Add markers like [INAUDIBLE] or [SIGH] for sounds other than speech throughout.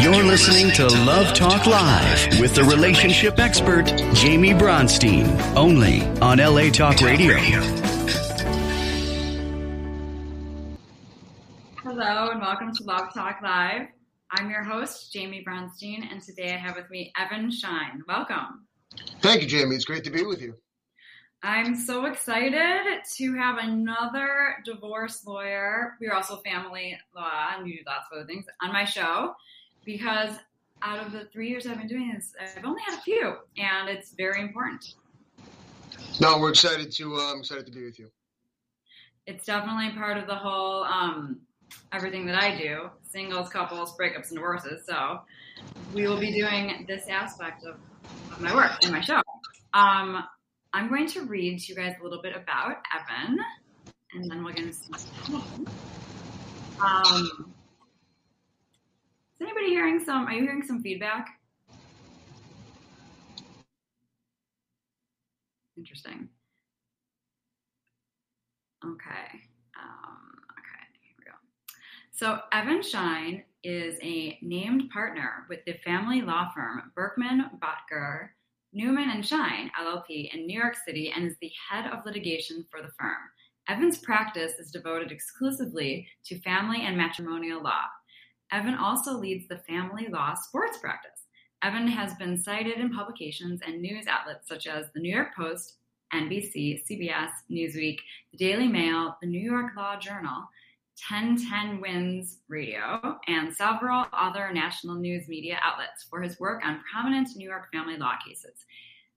You're listening to Love Talk Live with the relationship expert, Jamie Bronstein, only on LA Talk Radio. Hello, and welcome to Love Talk Live. I'm your host, Jamie Bronstein, and today I have with me Evan Schein. Welcome. Thank you, Jamie. It's great to be with you. I'm so excited to have another divorce lawyer. We're also family law and we do lots of other things on my show because out of the three years I've been doing this, I've only had a few, and it's very important. No, we're excited to. Uh, I'm excited to be with you. It's definitely part of the whole um, everything that I do: singles, couples, breakups, and divorces. So we will be doing this aspect of, of my work in my show. Um, I'm going to read to you guys a little bit about Evan, and then we'll get into some. Um, is anybody hearing some? Are you hearing some feedback? Interesting. Okay. Um, okay. Here we go. So Evan Schein is a named partner with the family law firm Berkman Bottger Newman and Schein LLP in New York City and is the head of litigation for the firm. Evan's practice is devoted exclusively to family and matrimonial law. Evan also leads the family law sports practice. Evan has been cited in publications and news outlets such as the New York Post, NBC, CBS, Newsweek, the Daily Mail, the New York Law Journal, 1010 Wins Radio, and several other national news media outlets for his work on prominent New York family law cases.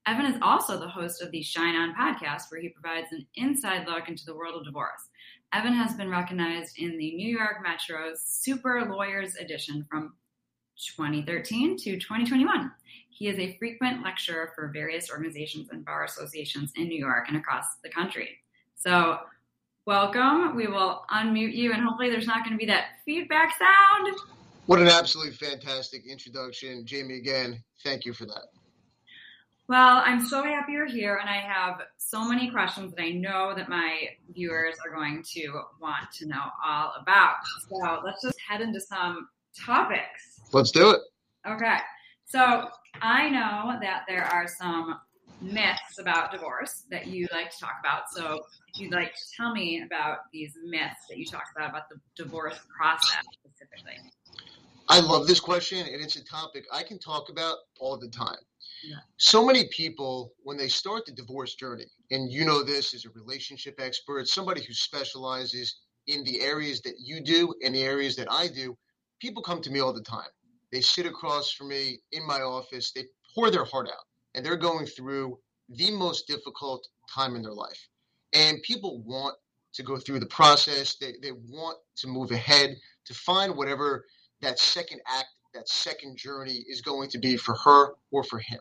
Evan is also the host of the Schein On podcast, where he provides an inside look into the world of divorce. Evan has been recognized in the New York Metro's Super Lawyers Edition from 2013 to 2021. He is a frequent lecturer for various organizations and bar associations in New York and across the country. So, welcome. We will unmute you, and hopefully, there's not going to be that feedback sound. What an absolutely fantastic introduction, Jamie. Again, thank you for that. Well, I'm so happy you're here, and I have so many questions that I know that my viewers are going to want to know all about. So let's just head into some topics. Let's do it. Okay. So I know that there are some myths about divorce that you like to talk about. So if you'd like to tell me about these myths that you talk about about the divorce process specifically. I love this question, and it's a topic I can talk about all the time. So many people, when they start the divorce journey, and you know this as a relationship expert, somebody who specializes in the areas that you do and the areas that I do, people come to me all the time. They sit across from me in my office, they pour their heart out, and they're going through the most difficult time in their life. And people want to go through the process, they, they want to move ahead, to find whatever that second act, that second journey is going to be for her or for him.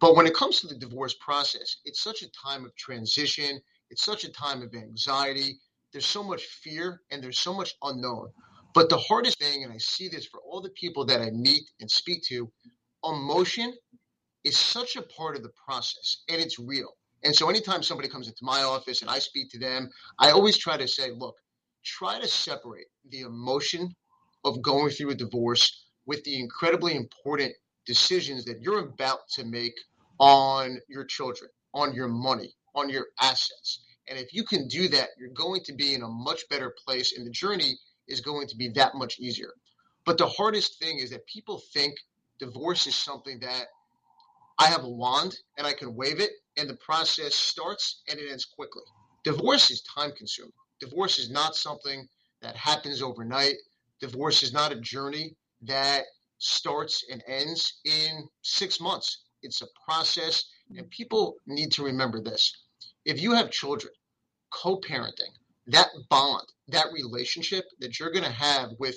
But when it comes to the divorce process, it's such a time of transition, it's such a time of anxiety. There's so much fear and there's so much unknown. But the hardest thing, and I see this for all the people that I meet and speak to, emotion is such a part of the process and it's real. And so anytime somebody comes into my office and I speak to them, I always try to say, look, try to separate the emotion of going through a divorce with the incredibly important decisions that you're about to make on your children, on your money, on your assets. And if you can do that, you're going to be in a much better place, and the journey is going to be that much easier. But the hardest thing is that people think divorce is something that I have a wand and I can wave it, and the process starts and it ends quickly. Divorce is time consuming. Divorce is not something that happens overnight. Divorce is not a journey that starts and ends in six months. It's a process, and people need to remember this. If you have children, co parenting, that bond, that relationship that you're going to have with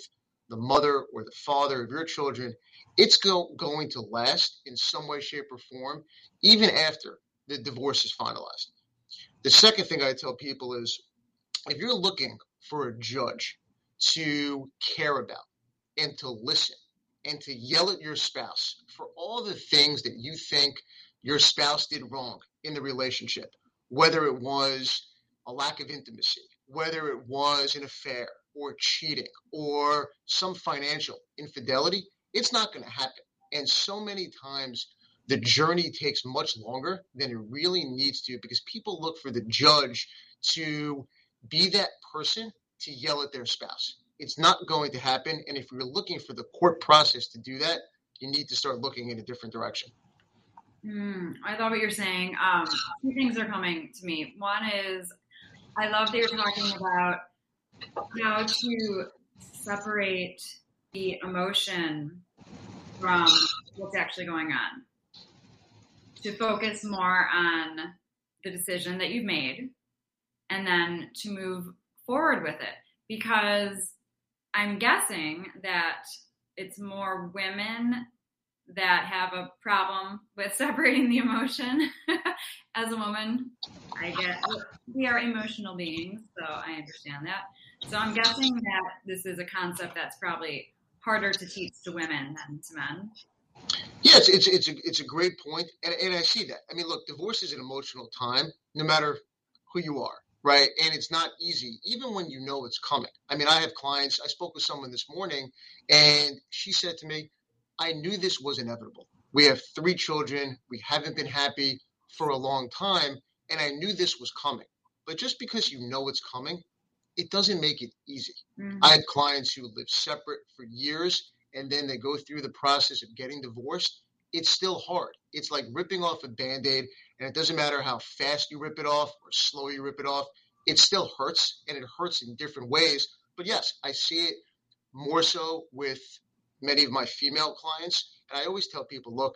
the mother or the father of your children, it's go- going to last in some way, shape, or form, even after the divorce is finalized. The second thing I tell people is if you're looking for a judge to care about and to listen and to yell at your spouse for all the things that you think your spouse did wrong in the relationship, whether it was a lack of intimacy, whether it was an affair or cheating or some financial infidelity, It's not going to happen. And so many times the journey takes much longer than it really needs to because people look for the judge to be that person to yell at their spouse. It's not going to happen. And if you're looking for the court process to do that, you need to start looking in a different direction. Mm, I love what you're saying. Um, two things are coming to me. One is I love that you're talking about how to separate the emotion from what's actually going on. To focus more on the decision that you've made and then to move forward with it. Because I'm guessing that it's more women that have a problem with [LAUGHS] separating the emotion. [LAUGHS] As a woman, I get we are emotional beings, so I understand that. So I'm guessing that this is a concept that's probably harder to teach to women than to men. Yes, it's it's a it's a great point, and and I see that. I mean, look, divorce is an emotional time, no matter who you are, right? And it's not easy, even when you know it's coming. I mean, I have clients. I spoke with someone this morning, and she said to me, I knew this was inevitable. We have three children. We haven't been happy for a long time. And I knew this was coming. But just because you know it's coming, it doesn't make it easy. Mm-hmm. I had clients who lived separate for years and then they go through the process of getting divorced. It's still hard. It's like ripping off a band aid, and it doesn't matter how fast you rip it off or slow you rip it off, it still hurts and it hurts in different ways. But yes, I see it more so with many of my female clients. And I always tell people, look,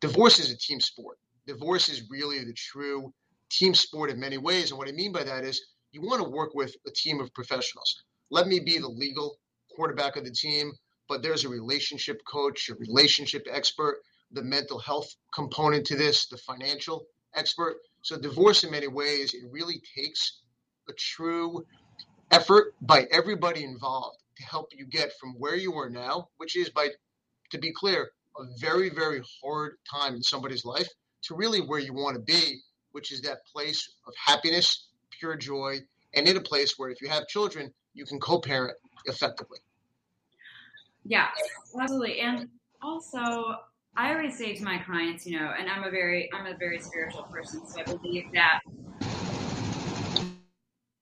divorce is a team sport. Divorce is really the true team sport in many ways. And what I mean by that is you want to work with a team of professionals. Let me be the legal quarterback of the team, but there's a relationship coach, a relationship expert, the mental health component to this, the financial expert. So divorce in many ways, it really takes a true effort by everybody involved to help you get from where you are now, which is by, to be clear, a very, very hard time in somebody's life, to really where you want to be, which is that place of happiness, pure joy, and in a place where if you have children, you can co parent effectively. Yeah, absolutely. And also, I always say to my clients, you know, and I'm a very I'm a very spiritual person, so I believe that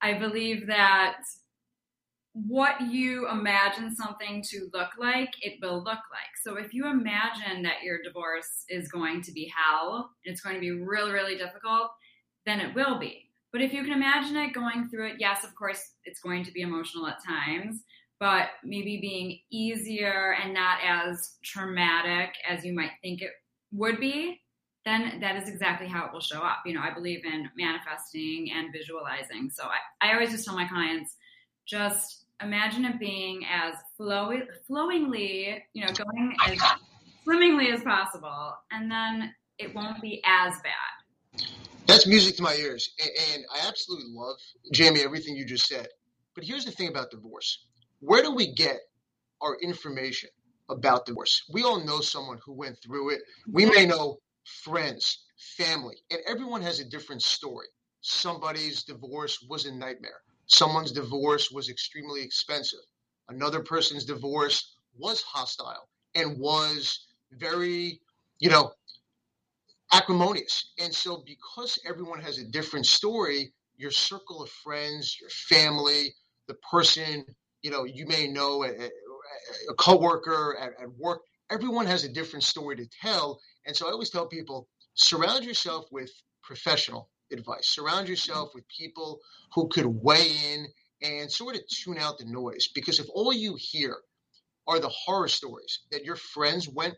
I believe that what you imagine something to look like, it will look like. So if you imagine that your divorce is going to be hell, it's going to be really, really difficult, then it will be. But if you can imagine it going through it, yes, of course, it's going to be emotional at times, but maybe being easier and not as traumatic as you might think it would be, then that is exactly how it will show up. You know, I believe in manifesting and visualizing. So I, I always just tell my clients, just imagine it being as flowy, flowingly, you know, going as swimmingly as possible, and then it won't be as bad. That's music to my ears, and I absolutely love Jamie everything you just said. But here's the thing about divorce: where do we get our information about divorce? We all know someone who went through it. We may know friends, family, and everyone has a different story. Somebody's divorce was a nightmare someone's divorce was extremely expensive. Another person's divorce was hostile and was very, you know, acrimonious. And so, because everyone has a different story, your circle of friends, your family, the person, you know, you may know a, a coworker at, at work, everyone has a different story to tell. And so, I always tell people surround yourself with professional advice. Surround mm-hmm. yourself with people who could weigh in and sort of tune out the noise. Because if all you hear are the horror stories that your friends went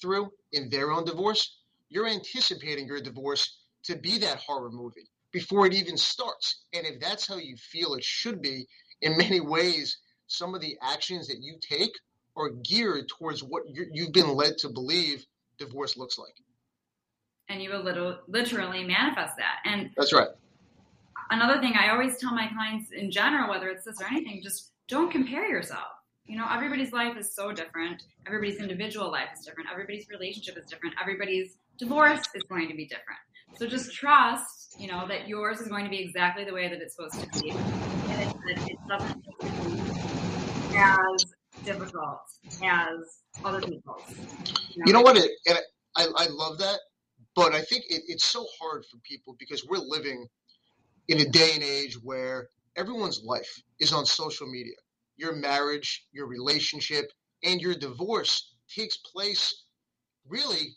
through in their own divorce, you're anticipating your divorce to be that horror movie before it even starts. And if that's how you feel it should be, in many ways, some of the actions that you take are geared towards what you've been led to believe divorce looks like and you will little, literally manifest that. And that's right. Another thing I always tell my clients in general, whether it's this or anything, just don't compare yourself. You know, everybody's life is so different. Everybody's individual life is different. Everybody's relationship is different. Everybody's divorce is going to be different. So just trust, you know, that yours is going to be exactly the way that it's supposed to be. And it, it doesn't as difficult as other people's. You know, you know what? It, and I, I love that, but I think it, it's so hard for people because we're living in a day and age where everyone's life is on social media. Your marriage, your relationship, and your divorce takes place really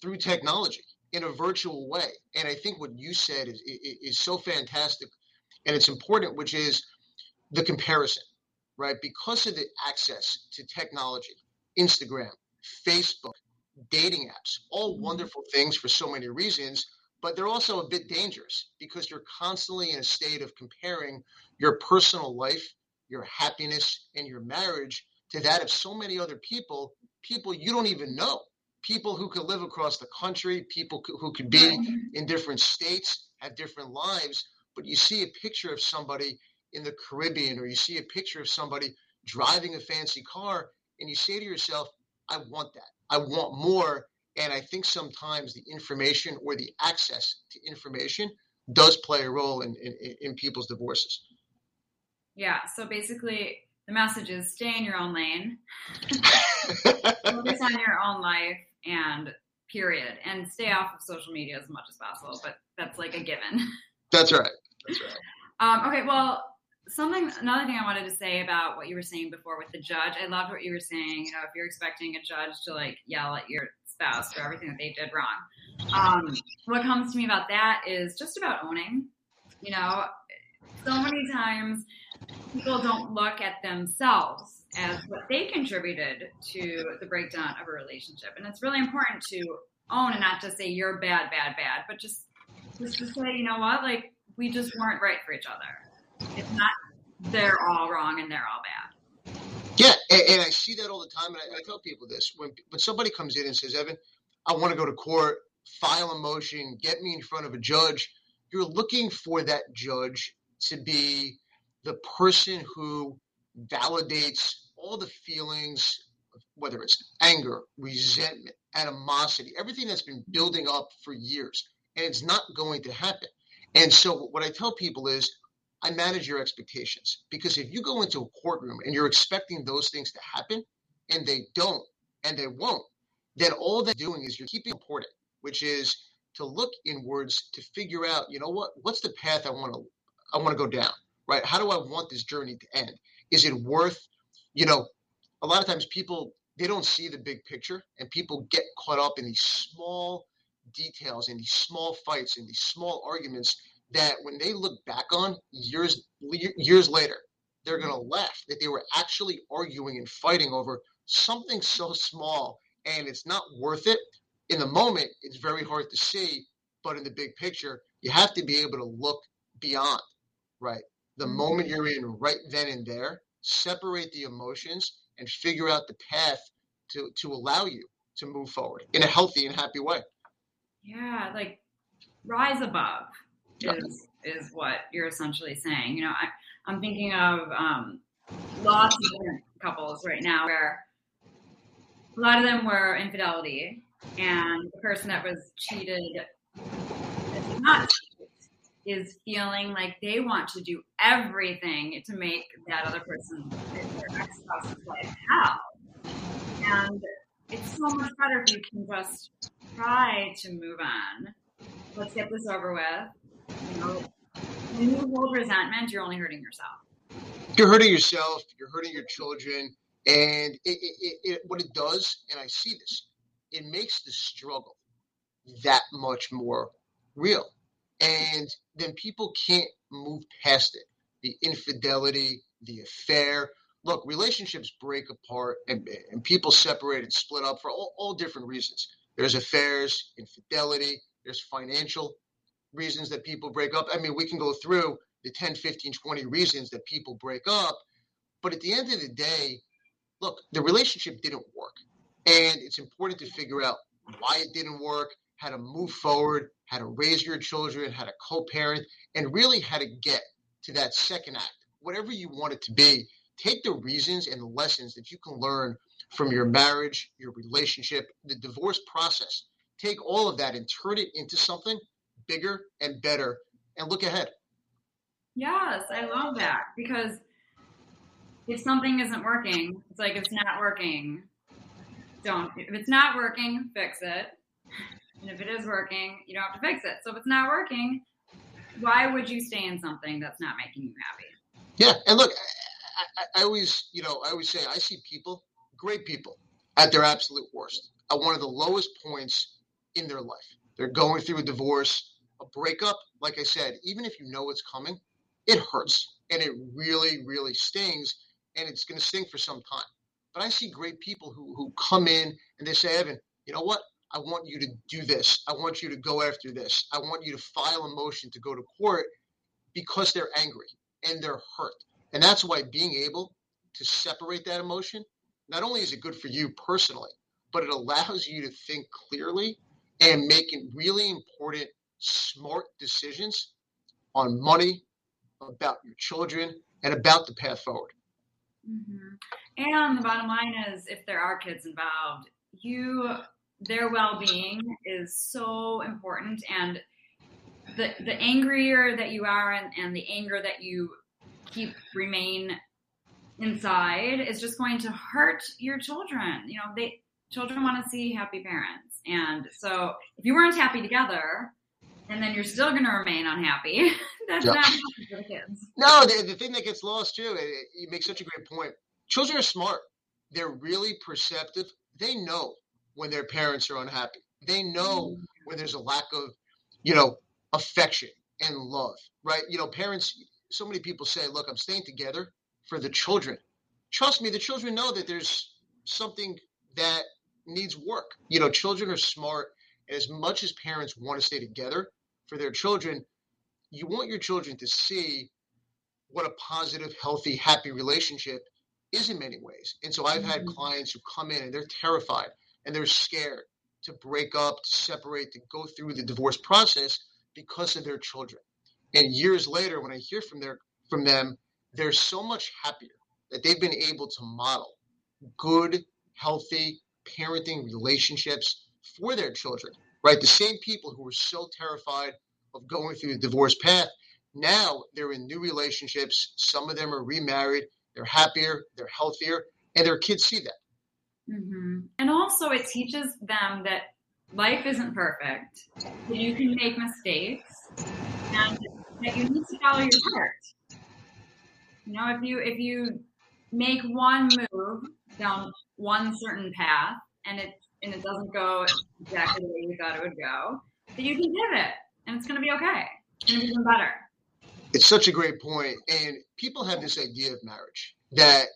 through technology in a virtual way. And I think what you said is, is, is so fantastic and it's important, which is the comparison, right? Because of the access to technology, Instagram, Facebook, dating apps, all mm-hmm. wonderful things for so many reasons, but they're also a bit dangerous because you're constantly in a state of comparing your personal life, your happiness, and your marriage to that of so many other people, people you don't even know, people who could live across the country, people who could be in different states, have different lives, but you see a picture of somebody in the Caribbean or you see a picture of somebody driving a fancy car and you say to yourself, I want that. I want more. And I think sometimes the information or the access to information does play a role in, in, in people's divorces. Yeah. So basically, the message is stay in your own lane, [LAUGHS] focus on your own life, and period. And stay off of social media as much as possible. But that's like a given. That's right. That's right. Um, okay. Well, something another thing I wanted to say about what you were saying before with the judge. I loved what you were saying. You know, if you're expecting a judge to like yell at your spouse for everything that they did wrong, um, what comes to me about that is just about owning. You know, so many times people don't look at themselves as what they contributed to the breakdown of a relationship, and it's really important to own and not just say you're bad, bad, bad, but just just to say, you know what, like we just weren't right for each other it's not they're all wrong and they're all bad. Yeah, and, and I see that all the time, and I, I, tell people this when when somebody comes in and says, "Evan, I want to go to court, file a motion, get me in front of a judge." You're looking for that judge to be the person who validates all the feelings, whether it's anger, resentment, animosity, everything that's been building up for years, and it's not going to happen. And so, what I tell people is I manage your expectations because if you go into a courtroom and you're expecting those things to happen and they don't and they won't, then all they're doing is you're keeping important, which is to look inwards to figure out, you know what, what's the path I want to I want to go down, right? How do I want this journey to end? Is it worth, you know, a lot of times people they don't see the big picture and people get caught up in these small details and these small fights and these small arguments that when they look back on years years later, they're going to laugh that they were actually arguing and fighting over something so small and it's not worth it. In the moment, it's very hard to see, but in the big picture, you have to be able to look beyond, right? The mm-hmm. moment you're in right then and there, separate the emotions and figure out the path to to allow you to move forward in a healthy and happy way. Yeah, like rise above is is what you're essentially saying. You know, I, I'm thinking of um, lots of couples right now where a lot of them were infidelity, and the person that was cheated is not is feeling like they want to do everything to make that other person, their ex spouse's life hell. And it's so much better if you can just try to move on. Let's get this over with you know, when you hold resentment, you're only hurting yourself. You're hurting yourself. You're hurting your children, and it, it, it, what it does, and I see this, it makes the struggle that much more real, and then people can't move past it. The infidelity, the affair. Look, relationships break apart, and, and people separate and split up for all, all different reasons. There's affairs, infidelity. There's financial reasons that people break up. I mean, we can go through the 10, 15, 20 reasons that people break up. But at the end of the day, look, the relationship didn't work. And it's important to figure out why it didn't work, how to move forward, how to raise your children, how to co parent, and really how to get to that second act. Whatever you want it to be, take the reasons and the lessons that you can learn from your marriage, your relationship, the divorce process. Take all of that and turn it into something bigger and better and look ahead. Yes, I love that because if something isn't working, it's like it's not working. Don't. If it's not working, fix it. And if it is working, you don't have to fix it. So if it's not working, why would you stay in something that's not making you happy? Yeah, and look, I, I, I always, you know, I always say I see people, great people, at their absolute worst, at one of the lowest points in their life. They're going through a divorce, a breakup. Like I said, even if you know it's coming, it hurts and it really, really stings, and it's going to sting for some time. But I see great people who who come in and they say, Evan, you know what? I want you to do this. I want you to go after this. I want you to file a motion to go to court because they're angry and they're hurt. And that's why being able to separate that emotion, not only is it good for you personally, but it allows you to think clearly and making really important, smart decisions on money, about your children, and about the path forward. Mm-hmm. And the bottom line is if there are kids involved, you their well-being is so important and the the angrier that you are and, and the anger that you keep remain inside is just going to hurt your children. You know they children want to see happy parents. And so if you weren't happy together and then you're still going to remain unhappy [LAUGHS] that's not happy for the kids. No the, the thing that gets lost too you make such a great point. Children are smart. They're really perceptive. They know when their parents are unhappy. They know mm. when there's a lack of, you know, affection and love, right? You know, parents, so many people say, look, I'm staying together for the children. Trust me, the children know that there's something that needs work. You know, children are smart. And as much as parents want to stay together for their children, you want your children to see what a positive, healthy, happy relationship is in many ways. And so I've had mm-hmm. clients who come in and they're terrified and they're scared to break up, to separate, to go through the divorce process because of their children. And years later, when I hear from their from them, they're so much happier that they've been able to model good, healthy parenting relationships for their children. Right, the same people who were so terrified of going through the divorce path, now they're in new relationships. Some of them are remarried. They're happier. They're healthier, and their kids see that. Mm-hmm. And also, it teaches them that life isn't perfect. You can make mistakes, and that you need to follow your heart. You know, if you if you make one move down one certain path, and it and it doesn't go exactly the way you thought it would go, that you can pivot, and it's going to be okay. To be even better. It's such a great point, and people have this idea of marriage that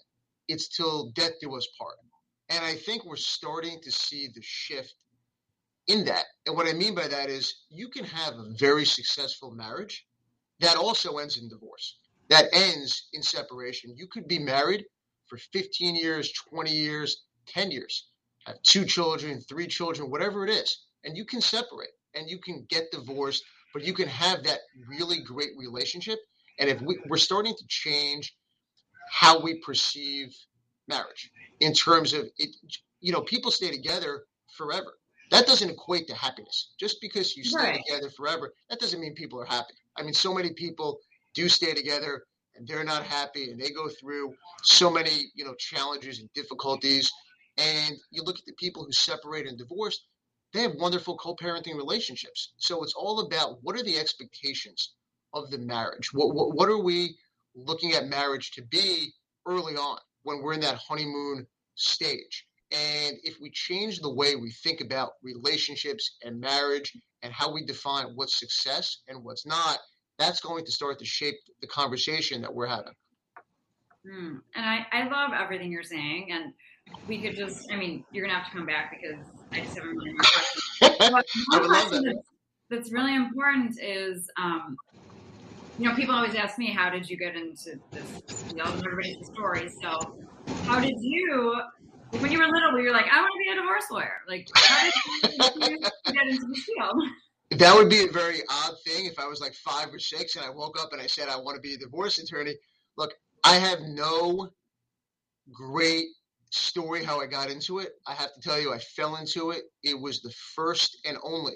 it's till death do us part and I think we're starting to see the shift in that. And what I mean by that is you can have a very successful marriage that also ends in divorce, that ends in separation. You could be married for 15 years, 20 years, 10 years, have two children, three children, whatever it is, and you can separate and you can get divorced, but you can have that really great relationship. And if we, we're starting to change how we perceive marriage in terms of it. You know, people stay together forever. That doesn't equate to happiness. Just because you stay right. together forever, that doesn't mean people are happy. I mean, so many people do stay together and they're not happy and they go through so many, you know, challenges and difficulties. And you look at the people who separate and divorce, they have wonderful co-parenting relationships. So it's all about what are the expectations of the marriage? What, what, what are we looking at marriage to be early on? When we're in that honeymoon stage. And if we change the way we think about relationships and marriage and how we define what's success and what's not, that's going to start to shape the conversation that we're having. Mm. And I, I love everything you're saying. And we could just, I mean, you're going to have to come back because I just have a million more questions. [LAUGHS] one question that. that's really important is um, you know, people always ask me, how did you get into this field? And everybody's story. So, how did you, when you were little, were you like, I want to be a divorce lawyer? Like, how did you get into this field? That would be a very odd thing if I was like five or six and I woke up and I said I want to be a divorce attorney. Look, I have no great story how I got into it. I have to tell you, I fell into it. It was the first and only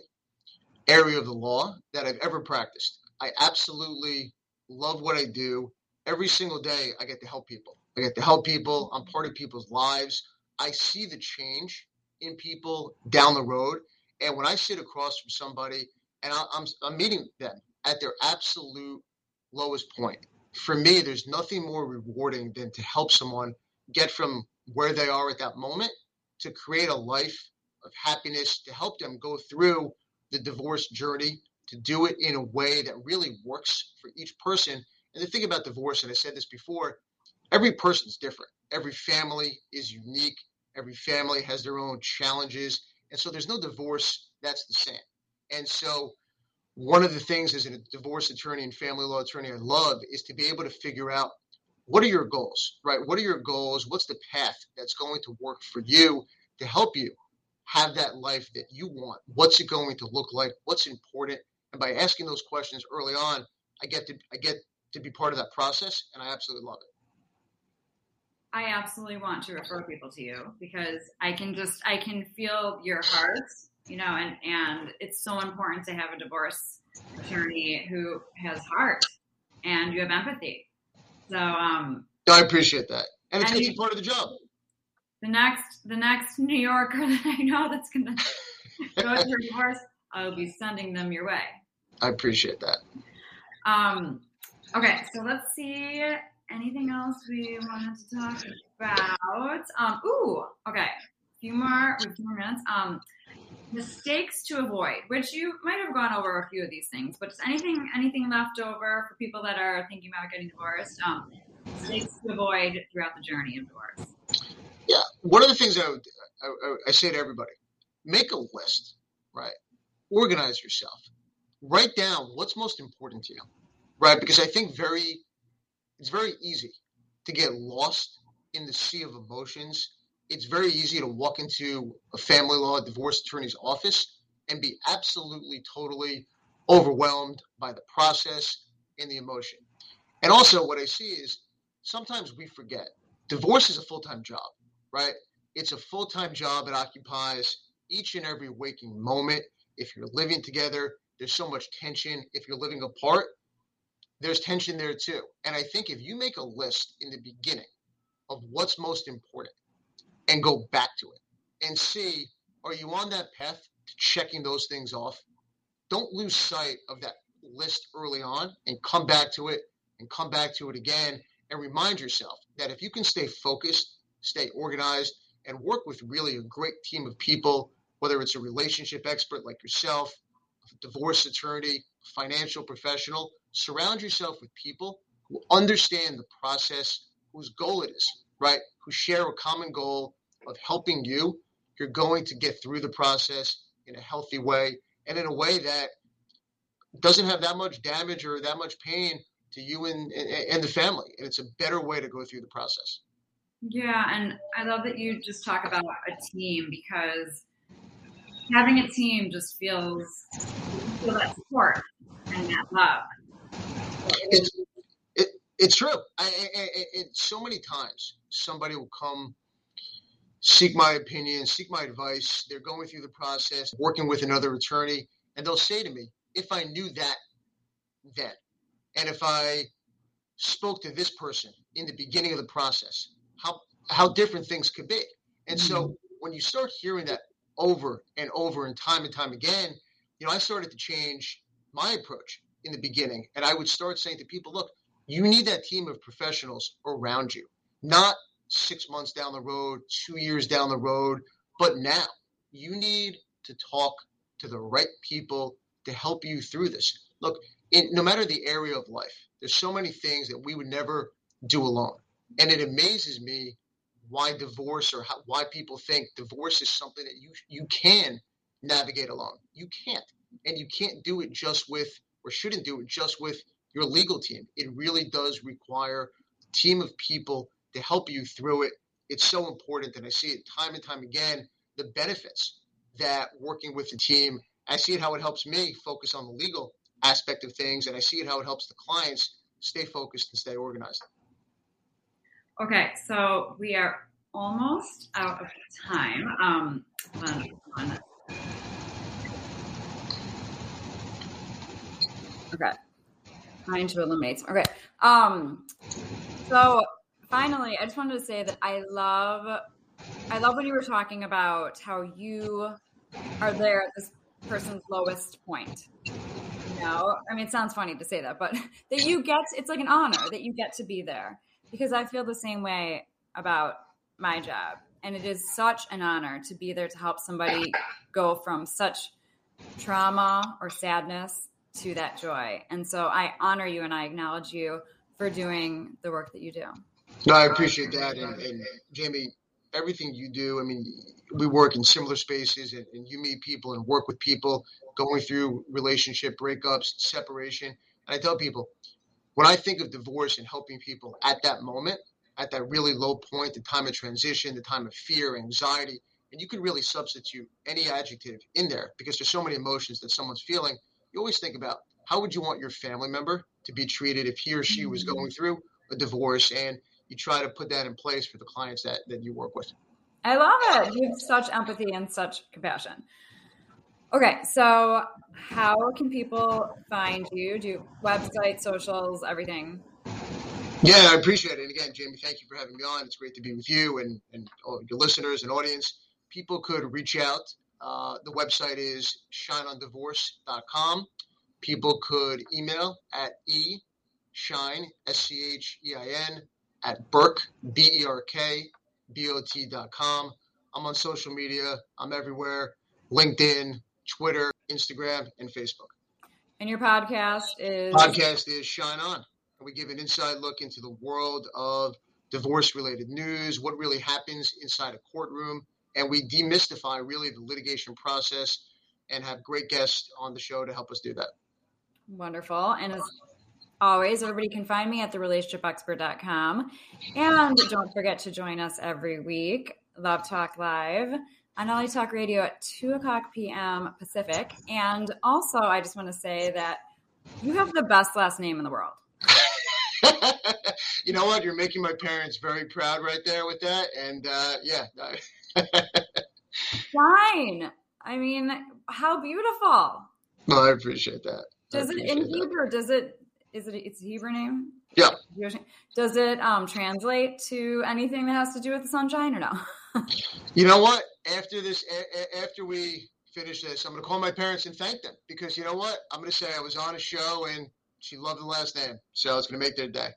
area of the law that I've ever practiced. I absolutely love what I do. Every single day, I get to help people. I get to help people. I'm part of people's lives. I see the change in people down the road. And when I sit across from somebody and I, I'm, I'm meeting them at their absolute lowest point, for me, there's nothing more rewarding than to help someone get from where they are at that moment to create a life of happiness, to help them go through the divorce journey, to do it in a way that really works for each person. And the thing about divorce, and I said this before, every person is different. Every family is unique. Every family has their own challenges. And so there's no divorce that's the same. And so one of the things as a divorce attorney and family law attorney I love is to be able to figure out what are your goals, right? What are your goals? What's the path that's going to work for you to help you have that life that you want? What's it going to look like? What's important? And by asking those questions early on, I get to I get to be part of that process, and I absolutely love it. I absolutely want to refer people to you because I can just I can feel your heart, you know, and and it's so important to have a divorce attorney who has heart and you have empathy. So um I appreciate that. And it's, it's part of the job. The next the next New Yorker [LAUGHS] that I know that's gonna go through divorce, I'll be sending them your way. I appreciate that. Um okay, so let's see anything else we wanted to talk about? Um, ooh, okay. A few more, a few more minutes. Um, mistakes to avoid, which you might have gone over a few of these things, but just anything, anything left over for people that are thinking about getting divorced. Um, mistakes to avoid throughout the journey of divorce. Yeah, one of the things I, would, I, I say to everybody: make a list, right? Organize yourself. Write down what's most important to you, right? Because I think very it's very easy to get lost in the sea of emotions. It's very easy to walk into a family law divorce attorney's office and be absolutely, totally overwhelmed by the process and the emotion. And also, what I see is sometimes we forget divorce is a full time job, right? It's a full time job. It occupies each and every waking moment. If you're living together, there's so much tension. If you're living apart, there's tension there too. And I think if you make a list in the beginning of what's most important and go back to it and see, are you on that path to checking those things off? Don't lose sight of that list early on and come back to it and come back to it again and remind yourself that if you can stay focused, stay organized, and work with really a great team of people, whether it's a relationship expert like yourself, a divorce attorney, financial professional, surround yourself with people who understand the process, whose goal it is, right? Who share a common goal of helping you. You're going to get through the process in a healthy way and in a way that doesn't have that much damage or that much pain to you and, and the family. And it's a better way to go through the process. Yeah, and I love that you just talk about a team because having a team just feels feel that support and that love. It's, it, it's true. I, I, it, so many times somebody will come seek my opinion, seek my advice. They're going through the process, working with another attorney, and they'll say to me, if I knew that then, and if I spoke to this person in the beginning of the process, how how different things could be. And so mm-hmm. when you start hearing that over and over and time and time again, you know, I started to change my approach in the beginning. And I would start saying to people, look, you need that team of professionals around you, not six months down the road, two years down the road, but now you need to talk to the right people to help you through this. Look, in, no matter the area of life, there's so many things that we would never do alone. And it amazes me why divorce or how, why people think divorce is something that you you can navigate alone. You can't, and you can't do it just with or shouldn't do it just with your legal team. It really does require a team of people to help you through it. It's so important, and I see it time and time again. The benefits that working with the team. I see it how it helps me focus on the legal aspect of things, and I see it how it helps the clients stay focused and stay organized. Okay, so we are almost out of time. Um, Okay. Trying to eliminate. Okay. Um, so finally, I just wanted to say that I love, I love when you were talking about how you are there at this person's lowest point. You know, I mean, it sounds funny to say that, but [LAUGHS] that you get, it's like an honor that you get to be there because I feel the same way about my job. And it is such an honor to be there to help somebody go from such trauma or sadness to that joy. And so I honor you and I acknowledge you for doing the work that you do. No, I appreciate that. And, and Jamie, everything you do, I mean, we work in similar spaces and, and, you meet people and work with people going through relationship breakups, separation. And I tell people, when I think of divorce and helping people at that moment, at that really low point, the time of transition, the time of fear, anxiety, and you can really substitute any adjective in there because there's so many emotions that someone's feeling. You always think about how would you want your family member to be treated if he or she was mm-hmm. going through a divorce and you try to put that in place for the clients that, that you work with. I love it. You have such empathy and such compassion. Okay, so how can people find you? Do you, website, socials, everything? Yeah, I appreciate it. And again, Jamie, thank you for having me on. It's great to be with you and, and your listeners and audience. People could reach out. Uh, the website is shineondivorce.com. People could email at e shine s c h e i n at Berk b e r k b o t dot com. I'm on social media. I'm everywhere: LinkedIn, Twitter, Instagram, and Facebook. And your podcast is podcast is Schein On. We give an inside look into the world of divorce-related news, what really happens inside a courtroom, and we demystify really the litigation process and have great guests on the show to help us do that. Wonderful. And as always, everybody can find me at therelationshipexpert.com. And don't forget to join us every week, Love Talk Live on LA Talk Radio at 2 o'clock p.m. Pacific. And also, I just want to say that you have the best last name in the world. [LAUGHS] you know what? You're making my parents very proud right there with that. And uh, yeah. [LAUGHS] Fine. I mean, how beautiful. No, I appreciate that. Does it in Hebrew? Does it? Is it? It's a Hebrew name. Yeah. Does it um, translate to anything that has to do with the sunshine or no? [LAUGHS] you know what? After this, a- after we finish this, I'm going to call my parents and thank them because you know what? I'm going to say I was on a show and she loved the last name, so it's going to make their day.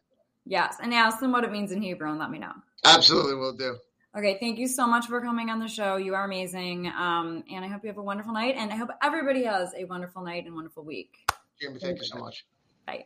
Yes, and ask them what it means in Hebrew and let me know. Absolutely, will do. Okay, thank you so much for coming on the show. You are amazing. Um, and I hope you have a wonderful night. And I hope everybody has a wonderful night and wonderful week. Jamie, thank, thank you so much. Bye.